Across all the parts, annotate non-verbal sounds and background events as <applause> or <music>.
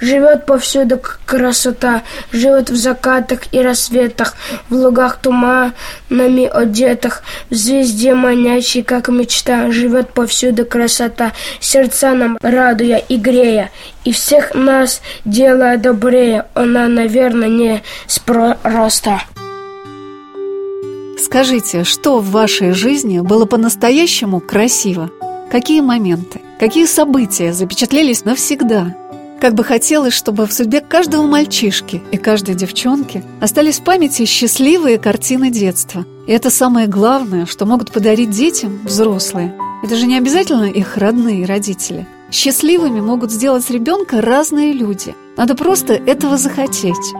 Живет повсюду красота, живет в закатах и рассветах, в лугах туманами одетых, в звезде манящей, как мечта. Живет повсюду красота, сердца нам радуя и грея, и всех нас делая добрее. Она, наверное, не спроста. Скажите, что в вашей жизни было по-настоящему красиво? Какие моменты, какие события запечатлелись навсегда – как бы хотелось, чтобы в судьбе каждого мальчишки и каждой девчонки остались в памяти счастливые картины детства. И это самое главное, что могут подарить детям взрослые. Это же не обязательно их родные родители. Счастливыми могут сделать ребенка разные люди. Надо просто этого захотеть.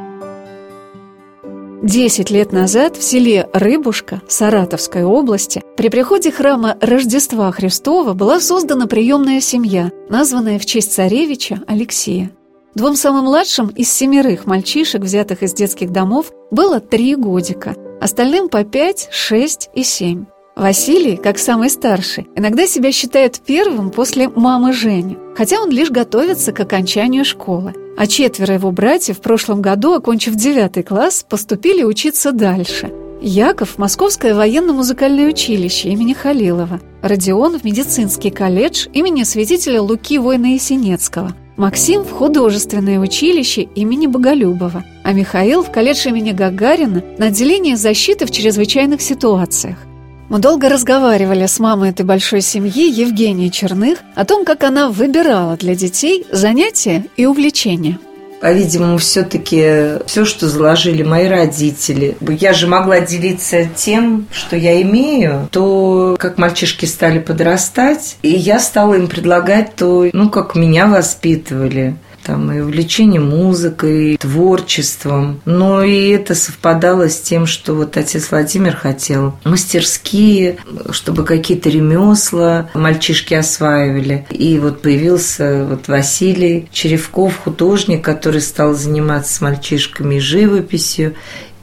Десять лет назад в селе Рыбушка Саратовской области при приходе храма Рождества Христова была создана приемная семья, названная в честь царевича Алексея. Двум самым младшим из семерых мальчишек, взятых из детских домов, было три годика, остальным по пять, шесть и семь. Василий, как самый старший, иногда себя считает первым после мамы Жени, хотя он лишь готовится к окончанию школы. А четверо его братьев в прошлом году, окончив девятый класс, поступили учиться дальше. Яков в Московское военно-музыкальное училище имени Халилова, Родион в медицинский колледж имени святителя Луки Война Есенецкого, Максим в художественное училище имени Боголюбова, а Михаил в колледж имени Гагарина на отделение защиты в чрезвычайных ситуациях. Мы долго разговаривали с мамой этой большой семьи Евгенией Черных о том, как она выбирала для детей занятия и увлечения. По-видимому, все-таки все, что заложили мои родители. Я же могла делиться тем, что я имею, то, как мальчишки стали подрастать, и я стала им предлагать то, ну, как меня воспитывали там и увлечение музыкой, творчеством. Но и это совпадало с тем, что вот отец Владимир хотел мастерские, чтобы какие-то ремесла мальчишки осваивали. И вот появился вот Василий Черевков, художник, который стал заниматься с мальчишками живописью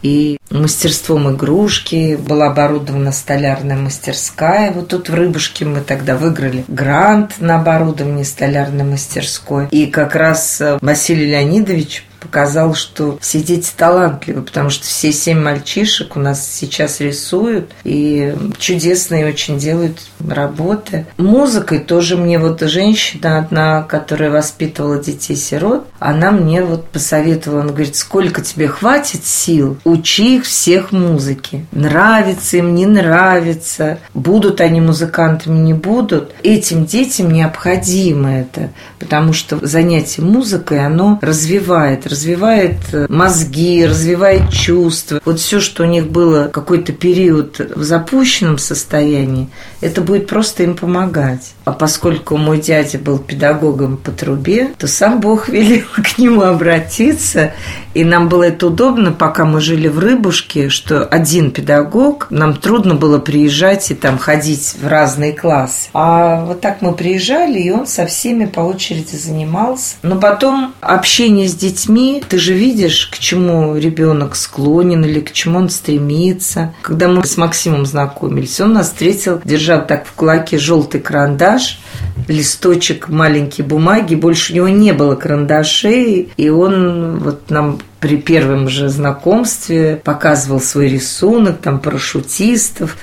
и мастерством игрушки. Была оборудована столярная мастерская. Вот тут в Рыбушке мы тогда выиграли грант на оборудование столярной мастерской. И как раз э, Василий Леонидович показал, что все дети талантливы, потому что все семь мальчишек у нас сейчас рисуют и чудесные очень делают работы. Музыкой тоже мне вот женщина одна, которая воспитывала детей-сирот, она мне вот посоветовала, она говорит, сколько тебе хватит сил, учи их всех музыки. Нравится им, не нравится, будут они музыкантами, не будут. Этим детям необходимо это, потому что занятие музыкой, оно развивает, развивает э, мозги, развивает чувства. Вот все, что у них было какой-то период в запущенном состоянии, это будет просто им помогать. А поскольку мой дядя был педагогом по трубе, то сам Бог <laughs> велел к нему обратиться. И нам было это удобно, пока мы жили в Рыбушке, что один педагог, нам трудно было приезжать и там ходить в разные классы. А вот так мы приезжали, и он со всеми по очереди занимался. Но потом общение с детьми, ты же видишь, к чему ребенок склонен или к чему он стремится. Когда мы с Максимом знакомились, он нас встретил, держал так в кулаке желтый карандаш, листочек маленькой бумаги, больше у него не было карандашей, и он вот нам при первом же знакомстве показывал свой рисунок, там, парашютистов,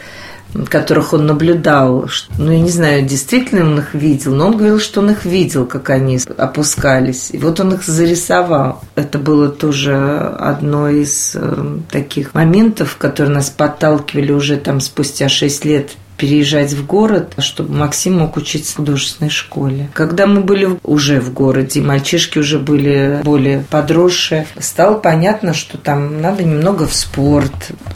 которых он наблюдал. Ну, я не знаю, действительно он их видел, но он говорил, что он их видел, как они опускались. И вот он их зарисовал. Это было тоже одно из э, таких моментов, которые нас подталкивали уже там спустя шесть лет переезжать в город, чтобы Максим мог учиться в художественной школе. Когда мы были уже в городе, мальчишки уже были более подросшие, стало понятно, что там надо немного в спорт.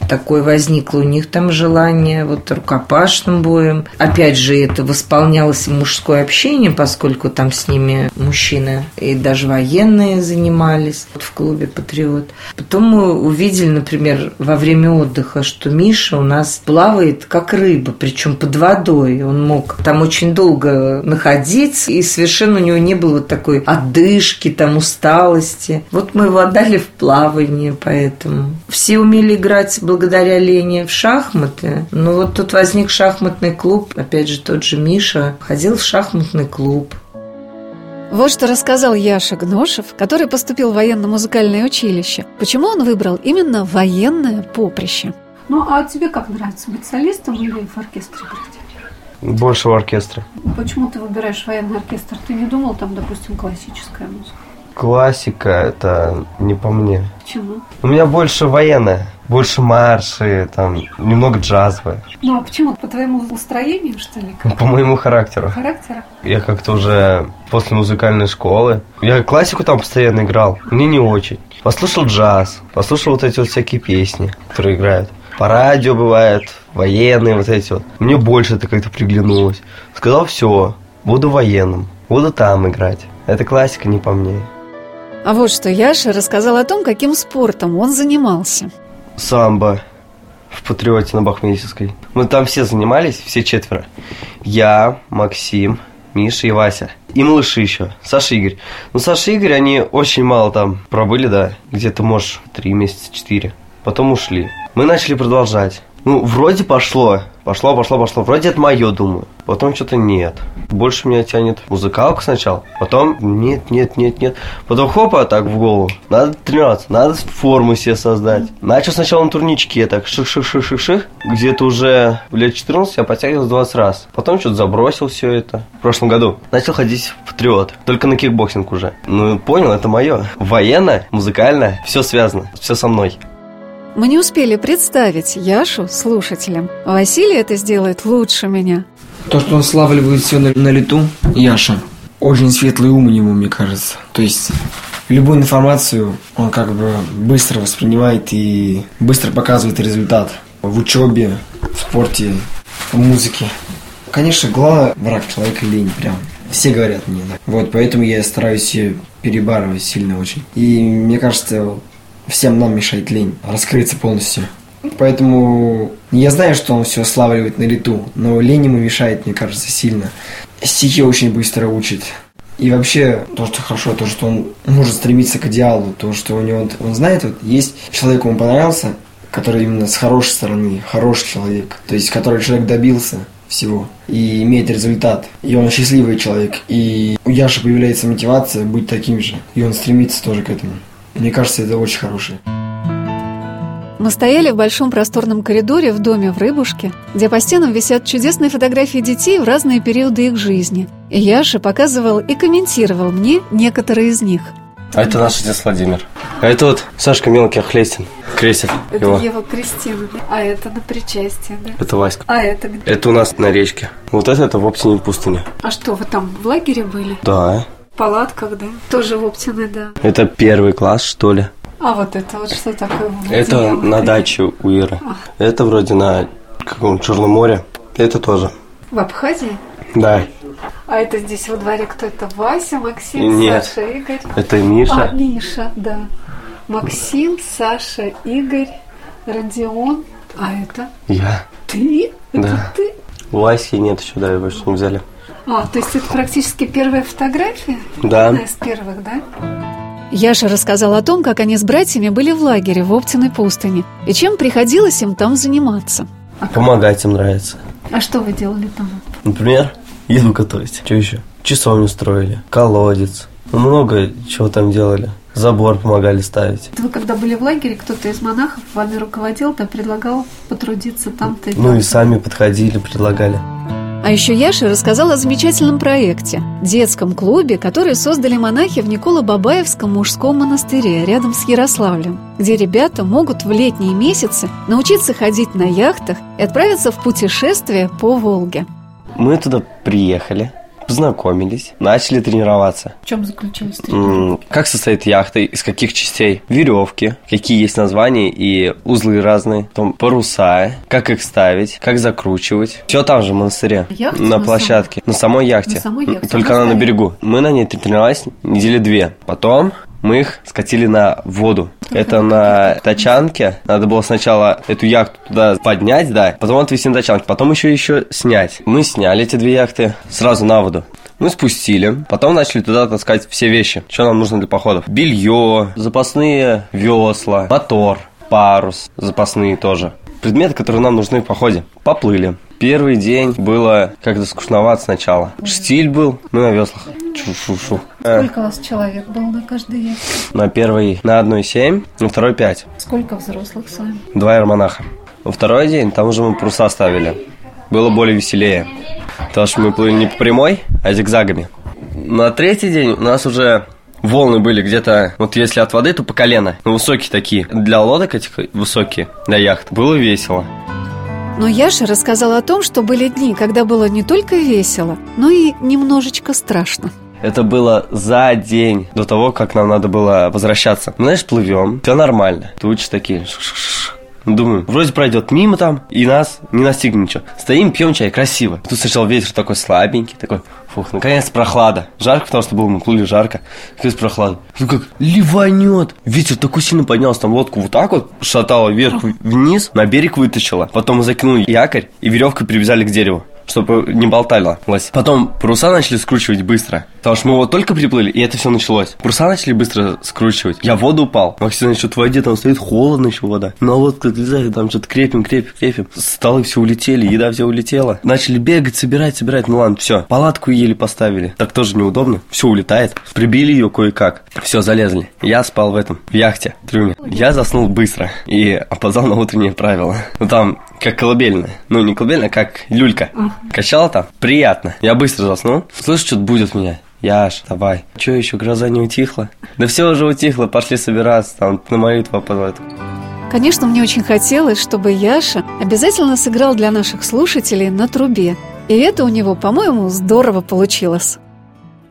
Такое возникло у них там желание вот рукопашным боем. Опять же, это восполнялось мужское общение, поскольку там с ними мужчины и даже военные занимались в клубе «Патриот». Потом мы увидели, например, во время отдыха, что Миша у нас плавает как рыба, причем под водой. Он мог там очень долго находиться, и совершенно у него не было вот такой отдышки, там усталости. Вот мы его отдали в плавание, поэтому. Все умели играть благодаря Лене в шахматы. Но вот тут возник шахматный клуб. Опять же, тот же Миша ходил в шахматный клуб. Вот что рассказал Яша Гношев, который поступил в военно-музыкальное училище. Почему он выбрал именно военное поприще? Ну, а тебе как нравится, быть солистом или в оркестре играть? Больше в оркестре. Почему ты выбираешь военный оркестр? Ты не думал там, допустим, классическая музыка? Классика это не по мне. Почему? У меня больше военная, больше марши, там немного джазовая. Ну а почему? По твоему настроению, что ли? По моему характеру. Характера? Я как-то уже после музыкальной школы. Я классику там постоянно играл. Мне не очень. Послушал джаз, послушал вот эти вот всякие песни, которые играют. По радио бывает, военные вот эти вот. Мне больше это как-то приглянулось. Сказал, все, буду военным, буду там играть. Это классика не по мне. А вот что Яша рассказал о том, каким спортом он занимался. Самбо в Патриоте на Бахметьевской. Мы там все занимались, все четверо. Я, Максим, Миша и Вася. И малыши еще, Саша и Игорь. Ну, Саша и Игорь, они очень мало там пробыли, да. Где-то, может, три месяца, четыре. Потом ушли. Мы начали продолжать. Ну, вроде пошло. Пошло, пошло, пошло. Вроде это мое, думаю. Потом что-то нет. Больше меня тянет музыкалка сначала. Потом нет, нет, нет, нет. Потом хопа так в голову. Надо тренироваться, надо форму себе создать. Начал сначала на турничке так ших-ших-ших-ших-ших. Где-то уже в лет 14 я подтягивался 20 раз. Потом что-то забросил все это. В прошлом году начал ходить в патриот. Только на кикбоксинг уже. Ну, понял, это мое. Военное, музыкальное, все связано. Все со мной. Мы не успели представить Яшу слушателям. Василий это сделает лучше меня. То, что он славливает все на, на лету, Яша, очень светлый ум у него, мне кажется. То есть любую информацию он как бы быстро воспринимает и быстро показывает результат в учебе, в спорте, в музыке. Конечно, главный враг человека лень, прям. Все говорят мне, да. Вот, поэтому я стараюсь ее перебарывать сильно очень. И мне кажется, всем нам мешает лень раскрыться полностью. Поэтому я знаю, что он все славливает на лету, но лень ему мешает, мне кажется, сильно. Стихи очень быстро учит. И вообще, то, что хорошо, то, что он может стремиться к идеалу, то, что у него, он знает, вот есть человек, ему понравился, который именно с хорошей стороны, хороший человек, то есть, который человек добился всего и имеет результат. И он счастливый человек. И у Яши появляется мотивация быть таким же. И он стремится тоже к этому. Мне кажется, это очень хорошее. Мы стояли в большом просторном коридоре в доме в Рыбушке, где по стенам висят чудесные фотографии детей в разные периоды их жизни. И Яша показывал и комментировал мне некоторые из них. А это наш отец Владимир. А это вот Сашка Мелкий Охлестин. Крестик Это его. Ева Кристина, а это на причастие, да? Это Васька. А это где? Это у нас на речке. Вот это, это в Оптине пустыне. А что, вы там в лагере были? Да. Палатках, да? Тоже в Оптиной, да. Это первый класс, что ли? А вот это вот что такое? Это на даче у Иры. Это вроде на каком Черном море. Это тоже. В Абхазии? Да. А это здесь во дворе кто это? Вася, Максим, Нет. Саша, Игорь? Это А, Миша. Миша, да. Максим, Саша, Игорь, Родион. А это Я. ты? Это Да. ты? Васьки нет еще, да, его еще не взяли. А, то есть это практически первая фотография? Да. Одна из первых, да? Яша рассказал о том, как они с братьями были в лагере в Оптиной пустыне и чем приходилось им там заниматься. Помогать им нравится. А что вы делали там? Например, еду готовить. Что еще? Часовню строили, колодец. Ну, много чего там делали. Забор помогали ставить. Вы когда были в лагере, кто-то из монахов вами руководил, да, предлагал потрудиться там-то Ну и там-то? сами подходили, предлагали. А еще Яша рассказал о замечательном проекте – детском клубе, который создали монахи в Николо-Бабаевском мужском монастыре рядом с Ярославлем, где ребята могут в летние месяцы научиться ходить на яхтах и отправиться в путешествие по Волге. Мы туда приехали, познакомились, начали тренироваться. В чем заключались тренировки? М, Как состоит яхта, из каких частей? Веревки, какие есть названия и узлы разные, потом паруса, как их ставить, как закручивать. Все там же в монастыре, Яхта на на площадке, на самой яхте. На самой яхте, Только она на берегу. Мы на ней тренировались недели две. Потом мы их скатили на воду. Это на тачанке. Надо было сначала эту яхту туда поднять, да, потом отвезти на тачанке, потом еще еще снять. Мы сняли эти две яхты сразу на воду. Мы спустили, потом начали туда таскать все вещи, что нам нужно для походов. Белье, запасные весла, мотор, парус, запасные тоже. Предметы, которые нам нужны в походе. Поплыли. Первый день было как-то скучновато сначала. Штиль был, мы на веслах. Шу-шу-шу. Э, Сколько у вас человек было на каждый яхте? На первый на одной семь, на второй пять. Сколько взрослых с вами? Два ермонаха. Во второй день там уже мы паруса ставили. Было более веселее. Потому что мы плыли не по прямой, а зигзагами. На третий день у нас уже волны были где-то, вот если от воды, то по колено. Ну, высокие такие. Для лодок этих высокие, для яхт. Было весело. Но Яша рассказал о том, что были дни, когда было не только весело, но и немножечко страшно. Это было за день до того, как нам надо было возвращаться. Мы, знаешь, плывем, все нормально. Тучи такие. ш-ш-ш. Думаю, вроде пройдет мимо там, и нас не настигнет ничего. Стоим, пьем чай, красиво. Тут сначала ветер такой слабенький, такой, фух, наконец прохлада. Жарко, потому что было, мы плыли жарко. Наконец прохлада. Ну как, ливанет. Ветер такой сильно поднялся, там лодку вот так вот шатало вверх, вниз, на берег вытащило. Потом мы закинули якорь и веревкой привязали к дереву чтобы не болталось. Потом паруса начали скручивать быстро. Потому что мы вот только приплыли, и это все началось. Паруса начали быстро скручивать. Я в воду упал. Максим, значит, в воде там стоит холодно еще вода. На лодку отлезает, там что-то крепим, крепим, крепим. Столы все улетели, еда все улетела. Начали бегать, собирать, собирать. Ну ладно, все. Палатку еле поставили. Так тоже неудобно. Все улетает. Прибили ее кое-как. Все, залезли. Я спал в этом, в яхте, в трюме. Я заснул быстро и опоздал на утреннее правило. Ну там как колыбельная. Ну, не колыбельная, как люлька. Качала там. Приятно. Я быстро заснул. Слышь, что-то будет меня. Яш, давай. Че еще, гроза не утихла? Да все уже утихло, пошли собираться, там на молитву опозвать. Конечно, мне очень хотелось, чтобы Яша обязательно сыграл для наших слушателей на трубе. И это у него, по-моему, здорово получилось.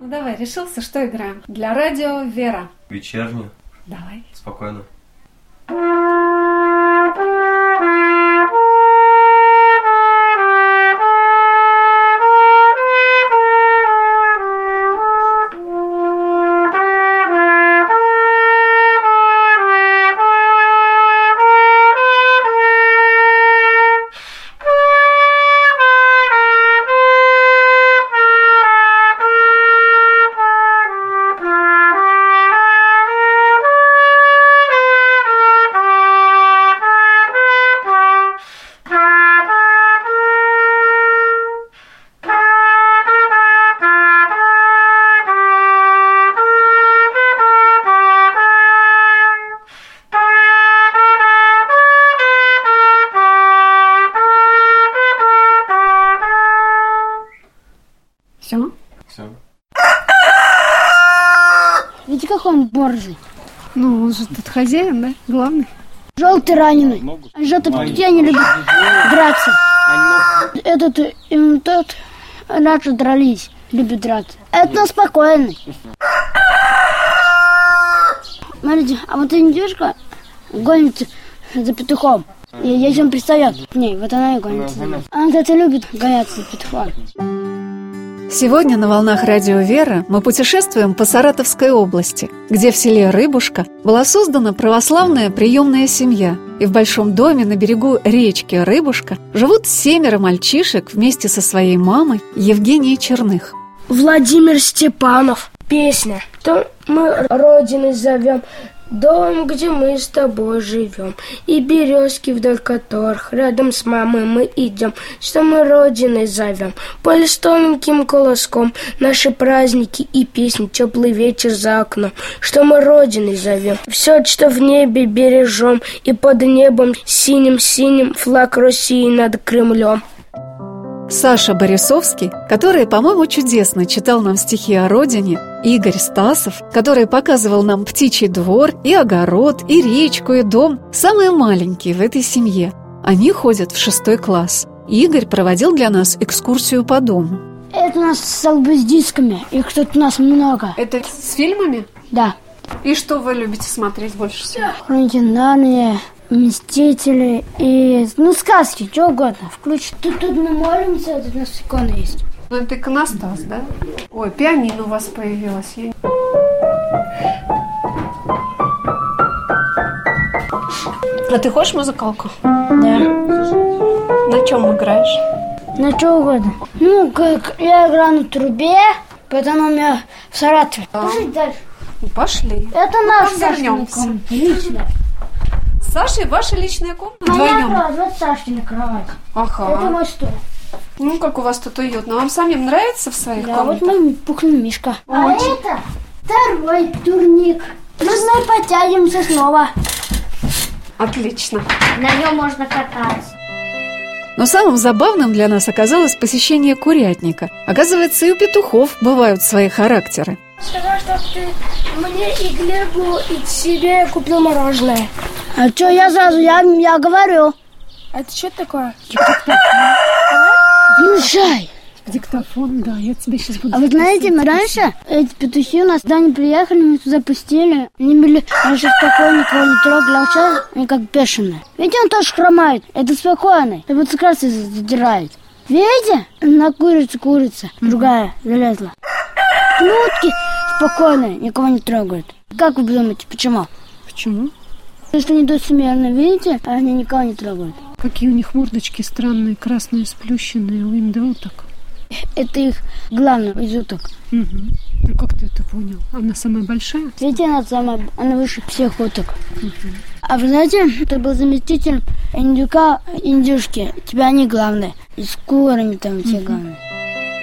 Ну давай, решился, что играем? Для радио Вера. Вечернюю. Давай. Спокойно. Борзый. Ну, он же тут хозяин, да? Главный. Желтый раненый. Желтые птицы не любят драться. Этот и тот раньше дрались, любят драться. Это спокойный. Смотрите, а вот индюшка гонится за петухом. И если он пристает к ней, вот она и гонится. Она, кстати, любит гоняться за петухом. Сегодня на волнах радио «Вера» мы путешествуем по Саратовской области, где в селе Рыбушка была создана православная приемная семья. И в большом доме на берегу речки Рыбушка живут семеро мальчишек вместе со своей мамой Евгенией Черных. Владимир Степанов. Песня. То мы родины зовем, дом, где мы с тобой живем, и березки, вдоль которых рядом с мамой мы идем, что мы родиной зовем. Поле с тоненьким колоском, наши праздники и песни, теплый вечер за окном, что мы родиной зовем. Все, что в небе бережем, и под небом синим-синим флаг России над Кремлем. Саша Борисовский, который, по-моему, чудесно читал нам стихи о родине, Игорь Стасов, который показывал нам птичий двор, и огород, и речку, и дом, самые маленькие в этой семье. Они ходят в шестой класс. Игорь проводил для нас экскурсию по дому. Это у нас столбы с дисками, их тут у нас много. Это с фильмами? Да. И что вы любите смотреть больше всего? Хроники Нарнии, Мстители и, ну, сказки, что угодно. Включи. Тут, тут мы молимся, тут у нас икона есть. Ну, это иконостас, да? Ой, пианино у вас появилось. Я... А ты хочешь музыкалку? Да. На чем играешь? На чем угодно. Ну, как я играю на трубе, потом у меня в Саратове. Да. Пошли дальше. Ну, пошли. Это наш ну, Сашкин Лично. Саша, ваша личная комната? Моя кровать, вот Сашкина кровать. Ага. Это мой стол. Ну, как у вас тут уютно. Вам самим нравится в своих Да, вот комнатах? мой пухлый мишка. А это второй турник. Сейчас мы потянемся снова. Отлично. На нем можно кататься. Но самым забавным для нас оказалось посещение курятника. Оказывается, и у петухов бывают свои характеры. Сказал, что ты мне и Глебу, и себе купил мороженое. А что я сразу, я, я говорю. Это что такое? Мешай. Диктофон, да, я тебе сейчас буду... А вы знаете, мы раньше эти петухи у нас сюда не приехали, мы туда пустили. Они были раньше спокойно, никого не трогали, а сейчас они как бешеные. Видите, он тоже хромает. Это спокойный. И вот и задирает. Видите? На курицу курица. Другая залезла. Утки спокойные, никого не трогают. Как вы думаете, почему? Почему? Потому что они досмерно, видите? А они никого не трогают. Какие у них мордочки странные, красные, сплющенные, у индоуток. Это их главное из уток. Угу. Ну, как ты это понял? Она самая большая? Видите, она самая, она выше всех уток. А вы знаете, это был заместитель индюка, индюшки. Тебя они главные. И с курами там все главные.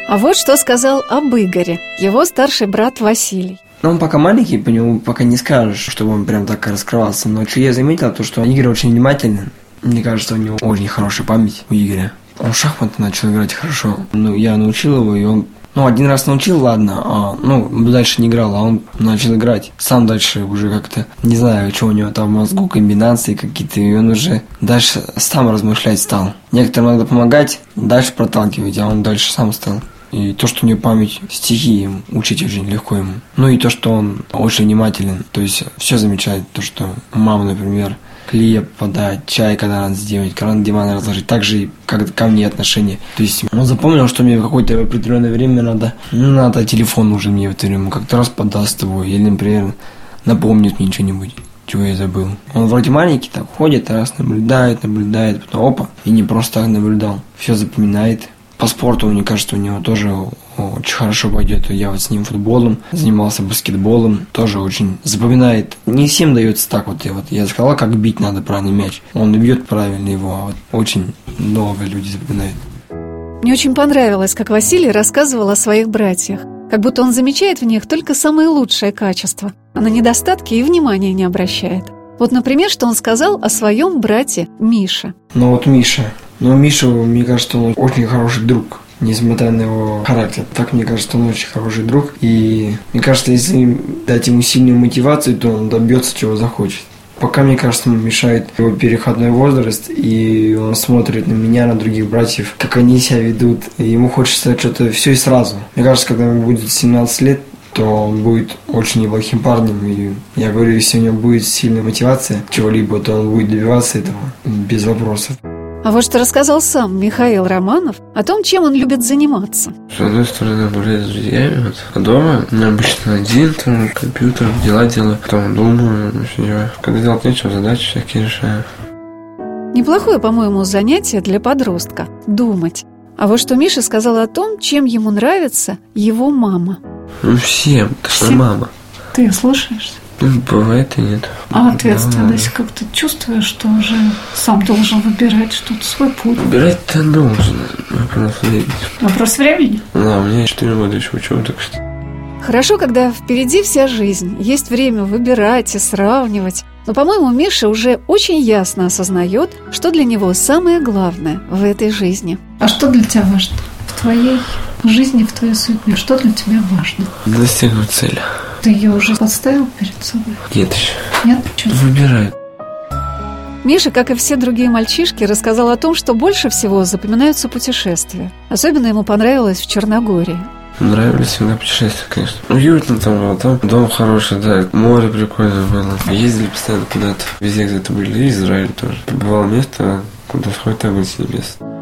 А вот что сказал об Игоре, его старший брат Василий. Но он пока маленький, по нему пока не скажешь, чтобы он прям так раскрывался. Но что я заметил, то что Игорь очень внимательный. Мне кажется, у него очень хорошая память у Игоря. Он шахматы начал играть хорошо. Ну, я научил его, и он... Ну, один раз научил, ладно, а, ну, дальше не играл, а он начал играть. Сам дальше уже как-то, не знаю, что у него там в мозгу, комбинации какие-то, и он уже дальше сам размышлять стал. Некоторым надо помогать, дальше проталкивать, а он дальше сам стал. И то, что у него память стихи, учить очень легко ему. Ну и то, что он очень внимателен, то есть все замечает, то, что мама, например, хлеб подать, чай, когда надо сделать, когда надо диван разложить, так же как ко мне отношения. То есть он запомнил, что мне в какое-то определенное время надо, ну, надо телефон нужен мне в это время, как-то раз подаст его, или, например, напомнит мне что-нибудь чего я забыл. Он вроде маленький, так ходит, раз наблюдает, наблюдает, потом опа, и не просто так наблюдал. Все запоминает. По спорту, мне кажется, у него тоже очень хорошо пойдет. Я вот с ним футболом занимался, баскетболом, тоже очень запоминает. Не всем дается так вот. Я, вот, я сказал, как бить надо правильный мяч. Он бьет правильно его, а вот очень много люди запоминают. Мне очень понравилось, как Василий рассказывал о своих братьях. Как будто он замечает в них только самые лучшие качества, а на недостатки и внимания не обращает. Вот, например, что он сказал о своем брате Мише. Ну вот Миша. Ну, Миша, мне кажется, он очень хороший друг несмотря на его характер. Так, мне кажется, он очень хороший друг. И мне кажется, если дать ему сильную мотивацию, то он добьется, чего захочет. Пока, мне кажется, ему мешает его переходной возраст, и он смотрит на меня, на других братьев, как они себя ведут, и ему хочется что-то все и сразу. Мне кажется, когда ему будет 17 лет, то он будет очень неплохим парнем. И я говорю, если у него будет сильная мотивация чего-либо, то он будет добиваться этого без вопросов. А вот что рассказал сам Михаил Романов о том, чем он любит заниматься. С одной стороны, гулять с друзьями, вот. а дома я обычно один, там, компьютер, дела делаю, потом думаю, все дела. Когда делать нечего, задачи всякие решаю. Неплохое, по-моему, занятие для подростка – думать. А вот что Миша сказал о том, чем ему нравится его мама. Ну, всем, это же Всем? мама. Ты слушаешься? Бывает и нет. А ответственность как ты чувствуешь, что уже сам должен выбирать что-то, свой путь? Выбирать-то должен. Вопрос времени. Вопрос времени? Да, у меня 4 года еще учебы, так что... Хорошо, когда впереди вся жизнь, есть время выбирать и сравнивать. Но, по-моему, Миша уже очень ясно осознает, что для него самое главное в этой жизни. А что для тебя важно? В твоей жизни, в твоей судьбе, что для тебя важно? Достигнуть цели. Ты ее уже поставил перед собой? Нет еще. Нет? Почему? Выбираю. Миша, как и все другие мальчишки, рассказал о том, что больше всего запоминаются путешествия. Особенно ему понравилось в Черногории. Нравились всегда путешествия, конечно. Уютно там было, там дом хороший, да, море прикольное было. Ездили постоянно куда-то, везде где-то были, и Израиль тоже. Бывало место, куда сходит такое себе место.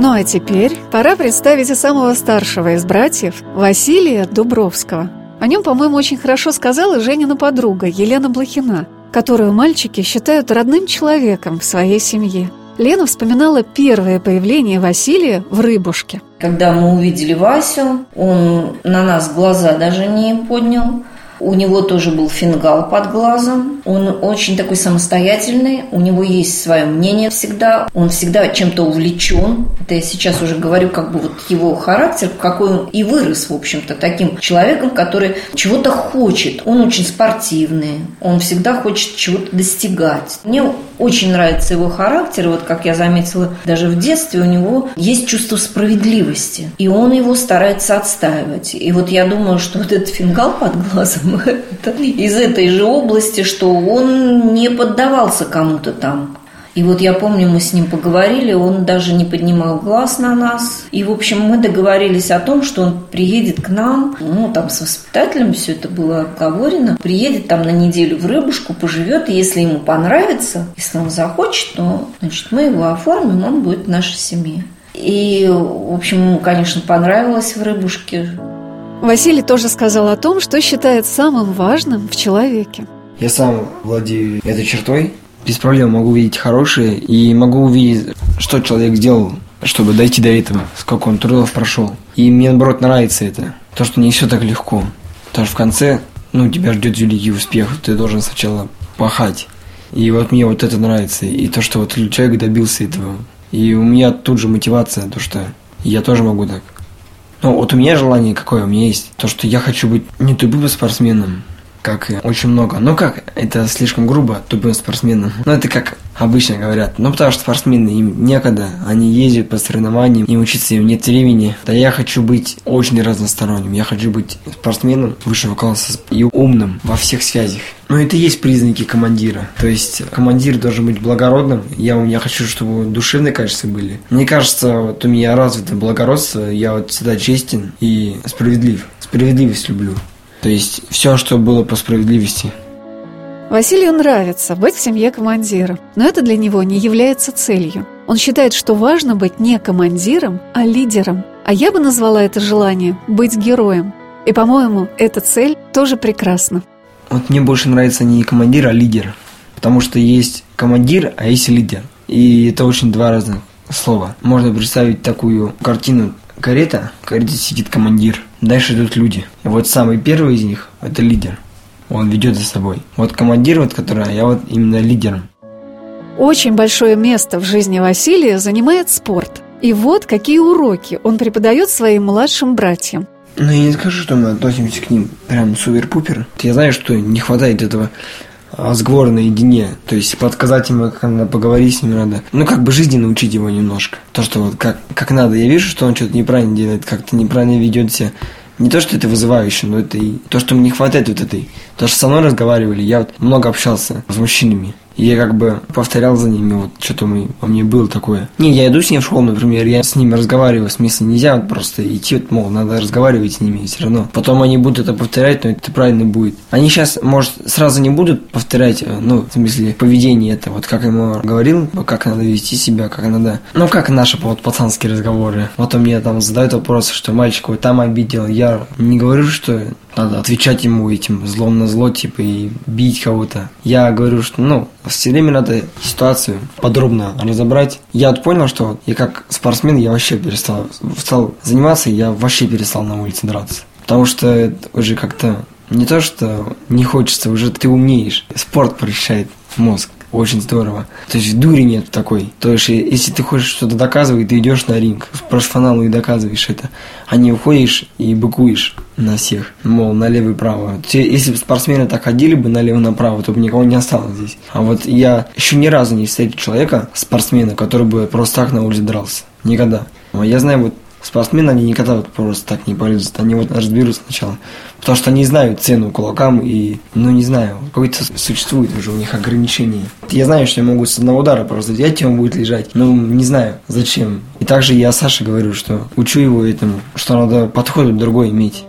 Ну а теперь пора представить и самого старшего из братьев, Василия Дубровского. О нем, по-моему, очень хорошо сказала Женина подруга Елена Блохина. которую мальчики считают родным человеком в своей семье. Лена вспоминала первое появление Василия в «Рыбушке». Когда мы увидели Васю, он на нас глаза даже не поднял. У него тоже был фингал под глазом. Он очень такой самостоятельный. У него есть свое мнение всегда. Он всегда чем-то увлечен. Это я сейчас уже говорю, как бы вот его характер, какой он и вырос, в общем-то, таким человеком, который чего-то хочет. Он очень спортивный. Он всегда хочет чего-то достигать. Мне очень нравится его характер. Вот как я заметила, даже в детстве у него есть чувство справедливости. И он его старается отстаивать. И вот я думаю, что вот этот фингал под глазом <laughs> из этой же области, что он не поддавался кому-то там. И вот я помню, мы с ним поговорили, он даже не поднимал глаз на нас. И, в общем, мы договорились о том, что он приедет к нам, ну, там с воспитателем все это было оговорено, приедет там на неделю в Рыбушку, поживет, и если ему понравится, если он захочет, то, значит, мы его оформим, он будет в нашей семье. И, в общем, ему, конечно, понравилось в Рыбушке. Василий тоже сказал о том, что считает самым важным в человеке. Я сам владею этой чертой. Без проблем могу увидеть хорошее и могу увидеть, что человек сделал, чтобы дойти до этого, сколько он трудов прошел. И мне, наоборот, нравится это. То, что не все так легко. Потому что в конце, ну, тебя ждет великий успех. Ты должен сначала пахать. И вот мне вот это нравится. И то, что вот человек добился этого. И у меня тут же мотивация, то, что я тоже могу так. Ну, вот у меня желание какое у меня есть. То, что я хочу быть не тупым спортсменом, как очень много. Ну как, это слишком грубо, тупым спортсменом. Но это как обычно говорят. Ну потому что спортсмены им некогда, они ездят по соревнованиям, им учиться им нет времени. Да я хочу быть очень разносторонним, я хочу быть спортсменом высшего класса и умным во всех связях. Ну это и есть признаки командира. То есть командир должен быть благородным. Я, я хочу, чтобы душевные качества были. Мне кажется, вот у меня развито благородство, я вот всегда честен и справедлив. Справедливость люблю. То есть все, что было по справедливости. Василию нравится быть в семье командира, но это для него не является целью. Он считает, что важно быть не командиром, а лидером. А я бы назвала это желание быть героем. И, по-моему, эта цель тоже прекрасна. Вот мне больше нравится не командир, а лидер. Потому что есть командир, а есть лидер. И это очень два разных слова. Можно представить такую картину карета, в карете сидит командир, дальше идут люди. И вот самый первый из них – это лидер. Он ведет за собой. Вот командир, вот который, а я вот именно лидером. Очень большое место в жизни Василия занимает спорт. И вот какие уроки он преподает своим младшим братьям. Ну, я не скажу, что мы относимся к ним прям супер-пупер. Я знаю, что не хватает этого разговор наедине. То есть подсказать ему, как надо поговорить с ним надо. Ну, как бы жизни научить его немножко. То, что вот как, как надо. Я вижу, что он что-то неправильно делает, как-то неправильно ведет себя. Не то, что это вызывающе, но это и то, что мне не хватает вот этой. То, что со мной разговаривали, я вот много общался с мужчинами. Я как бы повторял за ними, вот что-то мы, во мне было такое. Не, я иду с ним в школу, например, я с ними разговариваю, в смысле нельзя вот просто идти, вот, мол, надо разговаривать с ними все равно. Потом они будут это повторять, но это правильно будет. Они сейчас, может, сразу не будут повторять, э, ну, в смысле, поведение это, вот как ему говорил, как надо вести себя, как надо, ну, как наши вот пацанские разговоры. Вот он мне там задает вопрос, что мальчик вот там обидел, я не говорю, что надо отвечать ему этим злом на зло, типа, и бить кого-то. Я говорю, что, ну, все время надо ситуацию подробно разобрать. Я вот понял, что я как спортсмен, я вообще перестал, стал заниматься, я вообще перестал на улице драться. Потому что уже как-то не то, что не хочется, уже ты умнеешь. Спорт прощает мозг очень здорово. То есть дури нет такой. То есть, если ты хочешь что-то доказывать, ты идешь на ринг, профессионалу и доказываешь это, а не уходишь и быкуешь на всех, мол, налево и право. Если бы спортсмены так ходили бы налево-направо, то бы никого не осталось здесь. А вот я еще ни разу не встретил человека, спортсмена, который бы просто так на улице дрался. Никогда. Я знаю вот Спортсмены, они никогда вот просто так не полезут. Они вот разберутся сначала. Потому что они знают цену кулакам и, ну не знаю, какой-то существует уже у них ограничение. Я знаю, что я могу с одного удара просто взять, и он будет лежать. Но не знаю, зачем. И также я Саше говорю, что учу его этому, что надо подход другой иметь.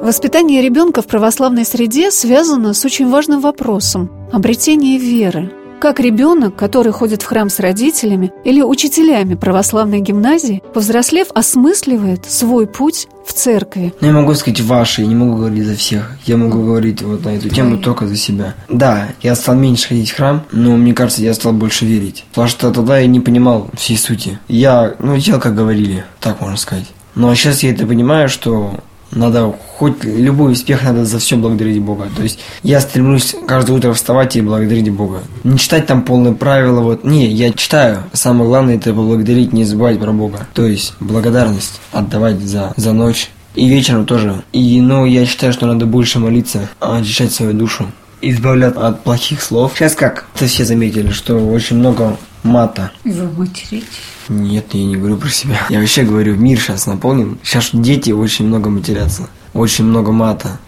Воспитание ребенка в православной среде связано с очень важным вопросом – обретение веры. Как ребенок, который ходит в храм с родителями или учителями православной гимназии, повзрослев, осмысливает свой путь в церкви. Ну, я могу сказать ваши, я не могу говорить за всех. Я могу говорить вот на эту тему только за себя. Да, я стал меньше ходить в храм, но мне кажется, я стал больше верить. Потому что тогда я не понимал всей сути. Я, ну, делал, как говорили, так можно сказать. Но сейчас я это понимаю, что надо хоть любой успех надо за все благодарить Бога. То есть я стремлюсь каждое утро вставать и благодарить Бога. Не читать там полные правила, вот. Не, я читаю. Самое главное это поблагодарить, не забывать про Бога. То есть благодарность отдавать за, за ночь. И вечером тоже. И, ну, я считаю, что надо больше молиться, очищать свою душу избавлять от плохих слов. Сейчас как? Это все заметили, что очень много мата. Материтесь? Нет, я не говорю про себя. Я вообще говорю, мир сейчас наполнен. Сейчас дети очень много матерятся. Очень много мата.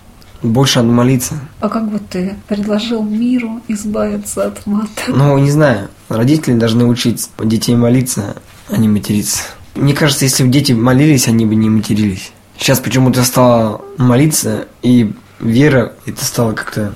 Больше надо молиться. А как бы ты предложил миру избавиться от мата? Ну, не знаю. Родители должны учить детей молиться, а не материться. Мне кажется, если бы дети молились, они бы не матерились. Сейчас почему-то стало молиться, и вера, это стало как-то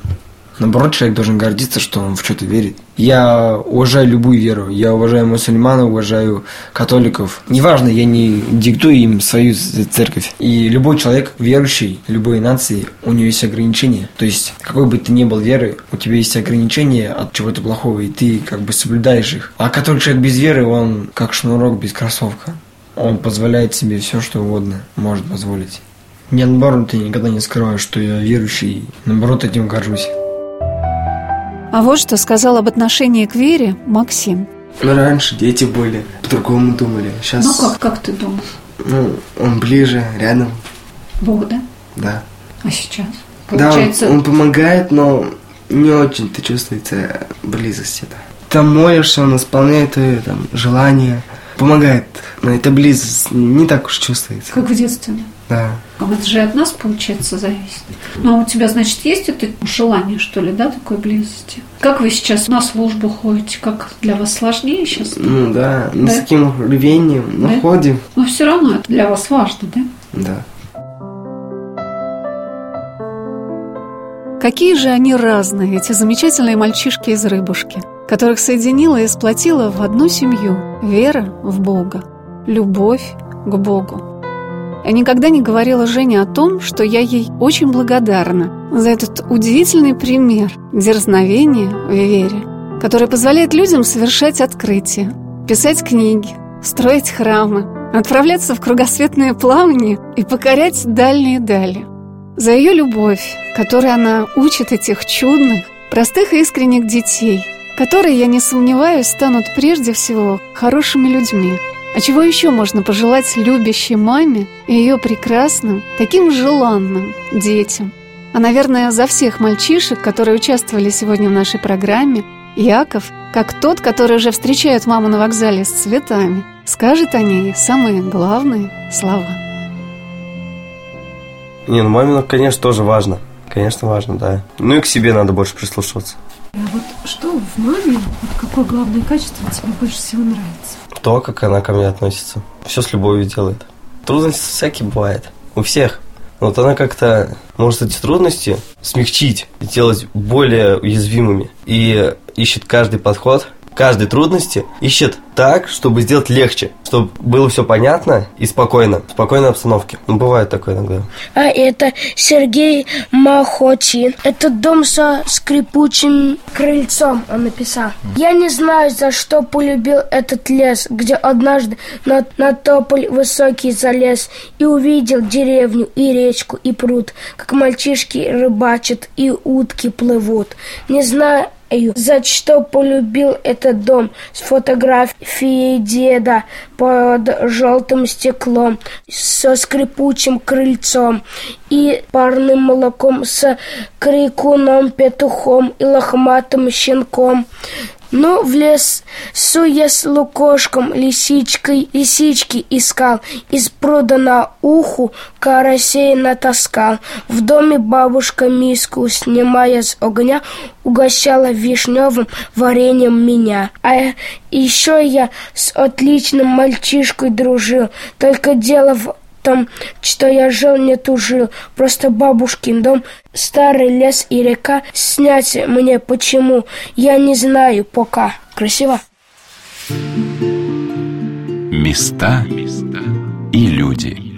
Наоборот, человек должен гордиться, что он в что-то верит. Я уважаю любую веру. Я уважаю мусульман, уважаю католиков. Неважно, я не диктую им свою церковь. И любой человек, верующий, любой нации, у него есть ограничения. То есть, какой бы ты ни был веры, у тебя есть ограничения от чего-то плохого, и ты как бы соблюдаешь их. А который человек без веры, он как шнурок без кроссовка. Он позволяет себе все, что угодно может позволить. Я наоборот, я никогда не скрываю, что я верующий, наоборот, этим горжусь. А вот что сказал об отношении к вере Максим. Ну, раньше дети были, по-другому думали. Сейчас... Ну, как, как ты думал? Ну, он ближе, рядом. Бог, да? Да. А сейчас? Получается... Да, он, он помогает, но не очень-то чувствуется близость это. Там молишься, он исполняет твои там, желания, помогает. Но эта близость не так уж чувствуется. Как в детстве, да? Да. Это же от нас, получается, зависит. Ну, а у тебя, значит, есть это желание, что ли, да, такой близости? Как вы сейчас на службу ходите? Как для вас сложнее сейчас? Ну, да, да? с каким рвением да? находим. Но все равно это для вас важно, да? Да. Какие же они разные, эти замечательные мальчишки из Рыбушки, которых соединила и сплотила в одну семью вера в Бога, любовь к Богу. Я никогда не говорила Жене о том, что я ей очень благодарна за этот удивительный пример дерзновения в вере, который позволяет людям совершать открытия, писать книги, строить храмы, отправляться в кругосветное плавание и покорять дальние дали. За ее любовь, которой она учит этих чудных, простых и искренних детей, которые, я не сомневаюсь, станут прежде всего хорошими людьми – а чего еще можно пожелать любящей маме и ее прекрасным, таким желанным детям? А, наверное, за всех мальчишек, которые участвовали сегодня в нашей программе, Яков, как тот, который уже встречает маму на вокзале с цветами, скажет о ней самые главные слова. Не, ну маме, конечно, тоже важно. Конечно, важно, да. Ну и к себе надо больше прислушиваться. А вот что в маме, вот какое главное качество тебе больше всего нравится? То, как она ко мне относится. Все с любовью делает. Трудности всякие бывают. У всех. Вот она как-то может эти трудности смягчить, сделать более уязвимыми. И ищет каждый подход каждой трудности ищет так, чтобы сделать легче, чтобы было все понятно и спокойно, в спокойной обстановке. Ну, бывает такое иногда. А это Сергей Махочин. Это дом со скрипучим крыльцом, он написал. Я не знаю, за что полюбил этот лес, где однажды на, на тополь высокий залез и увидел деревню и речку и пруд, как мальчишки рыбачат и утки плывут. Не знаю, за что полюбил этот дом с фотографией деда под желтым стеклом, со скрипучим крыльцом и парным молоком с крикуном, петухом и лохматым щенком. Ну, в лесу я с лукошком, лисичкой, лисички искал, из пруда на уху карасей натаскал. В доме бабушка миску, снимая с огня, угощала вишневым вареньем меня. А еще я с отличным мальчишкой дружил, только дело в том, что я жил, не тужил. Просто бабушкин дом, старый лес и река. Снять мне почему, я не знаю пока. Красиво? Места и люди.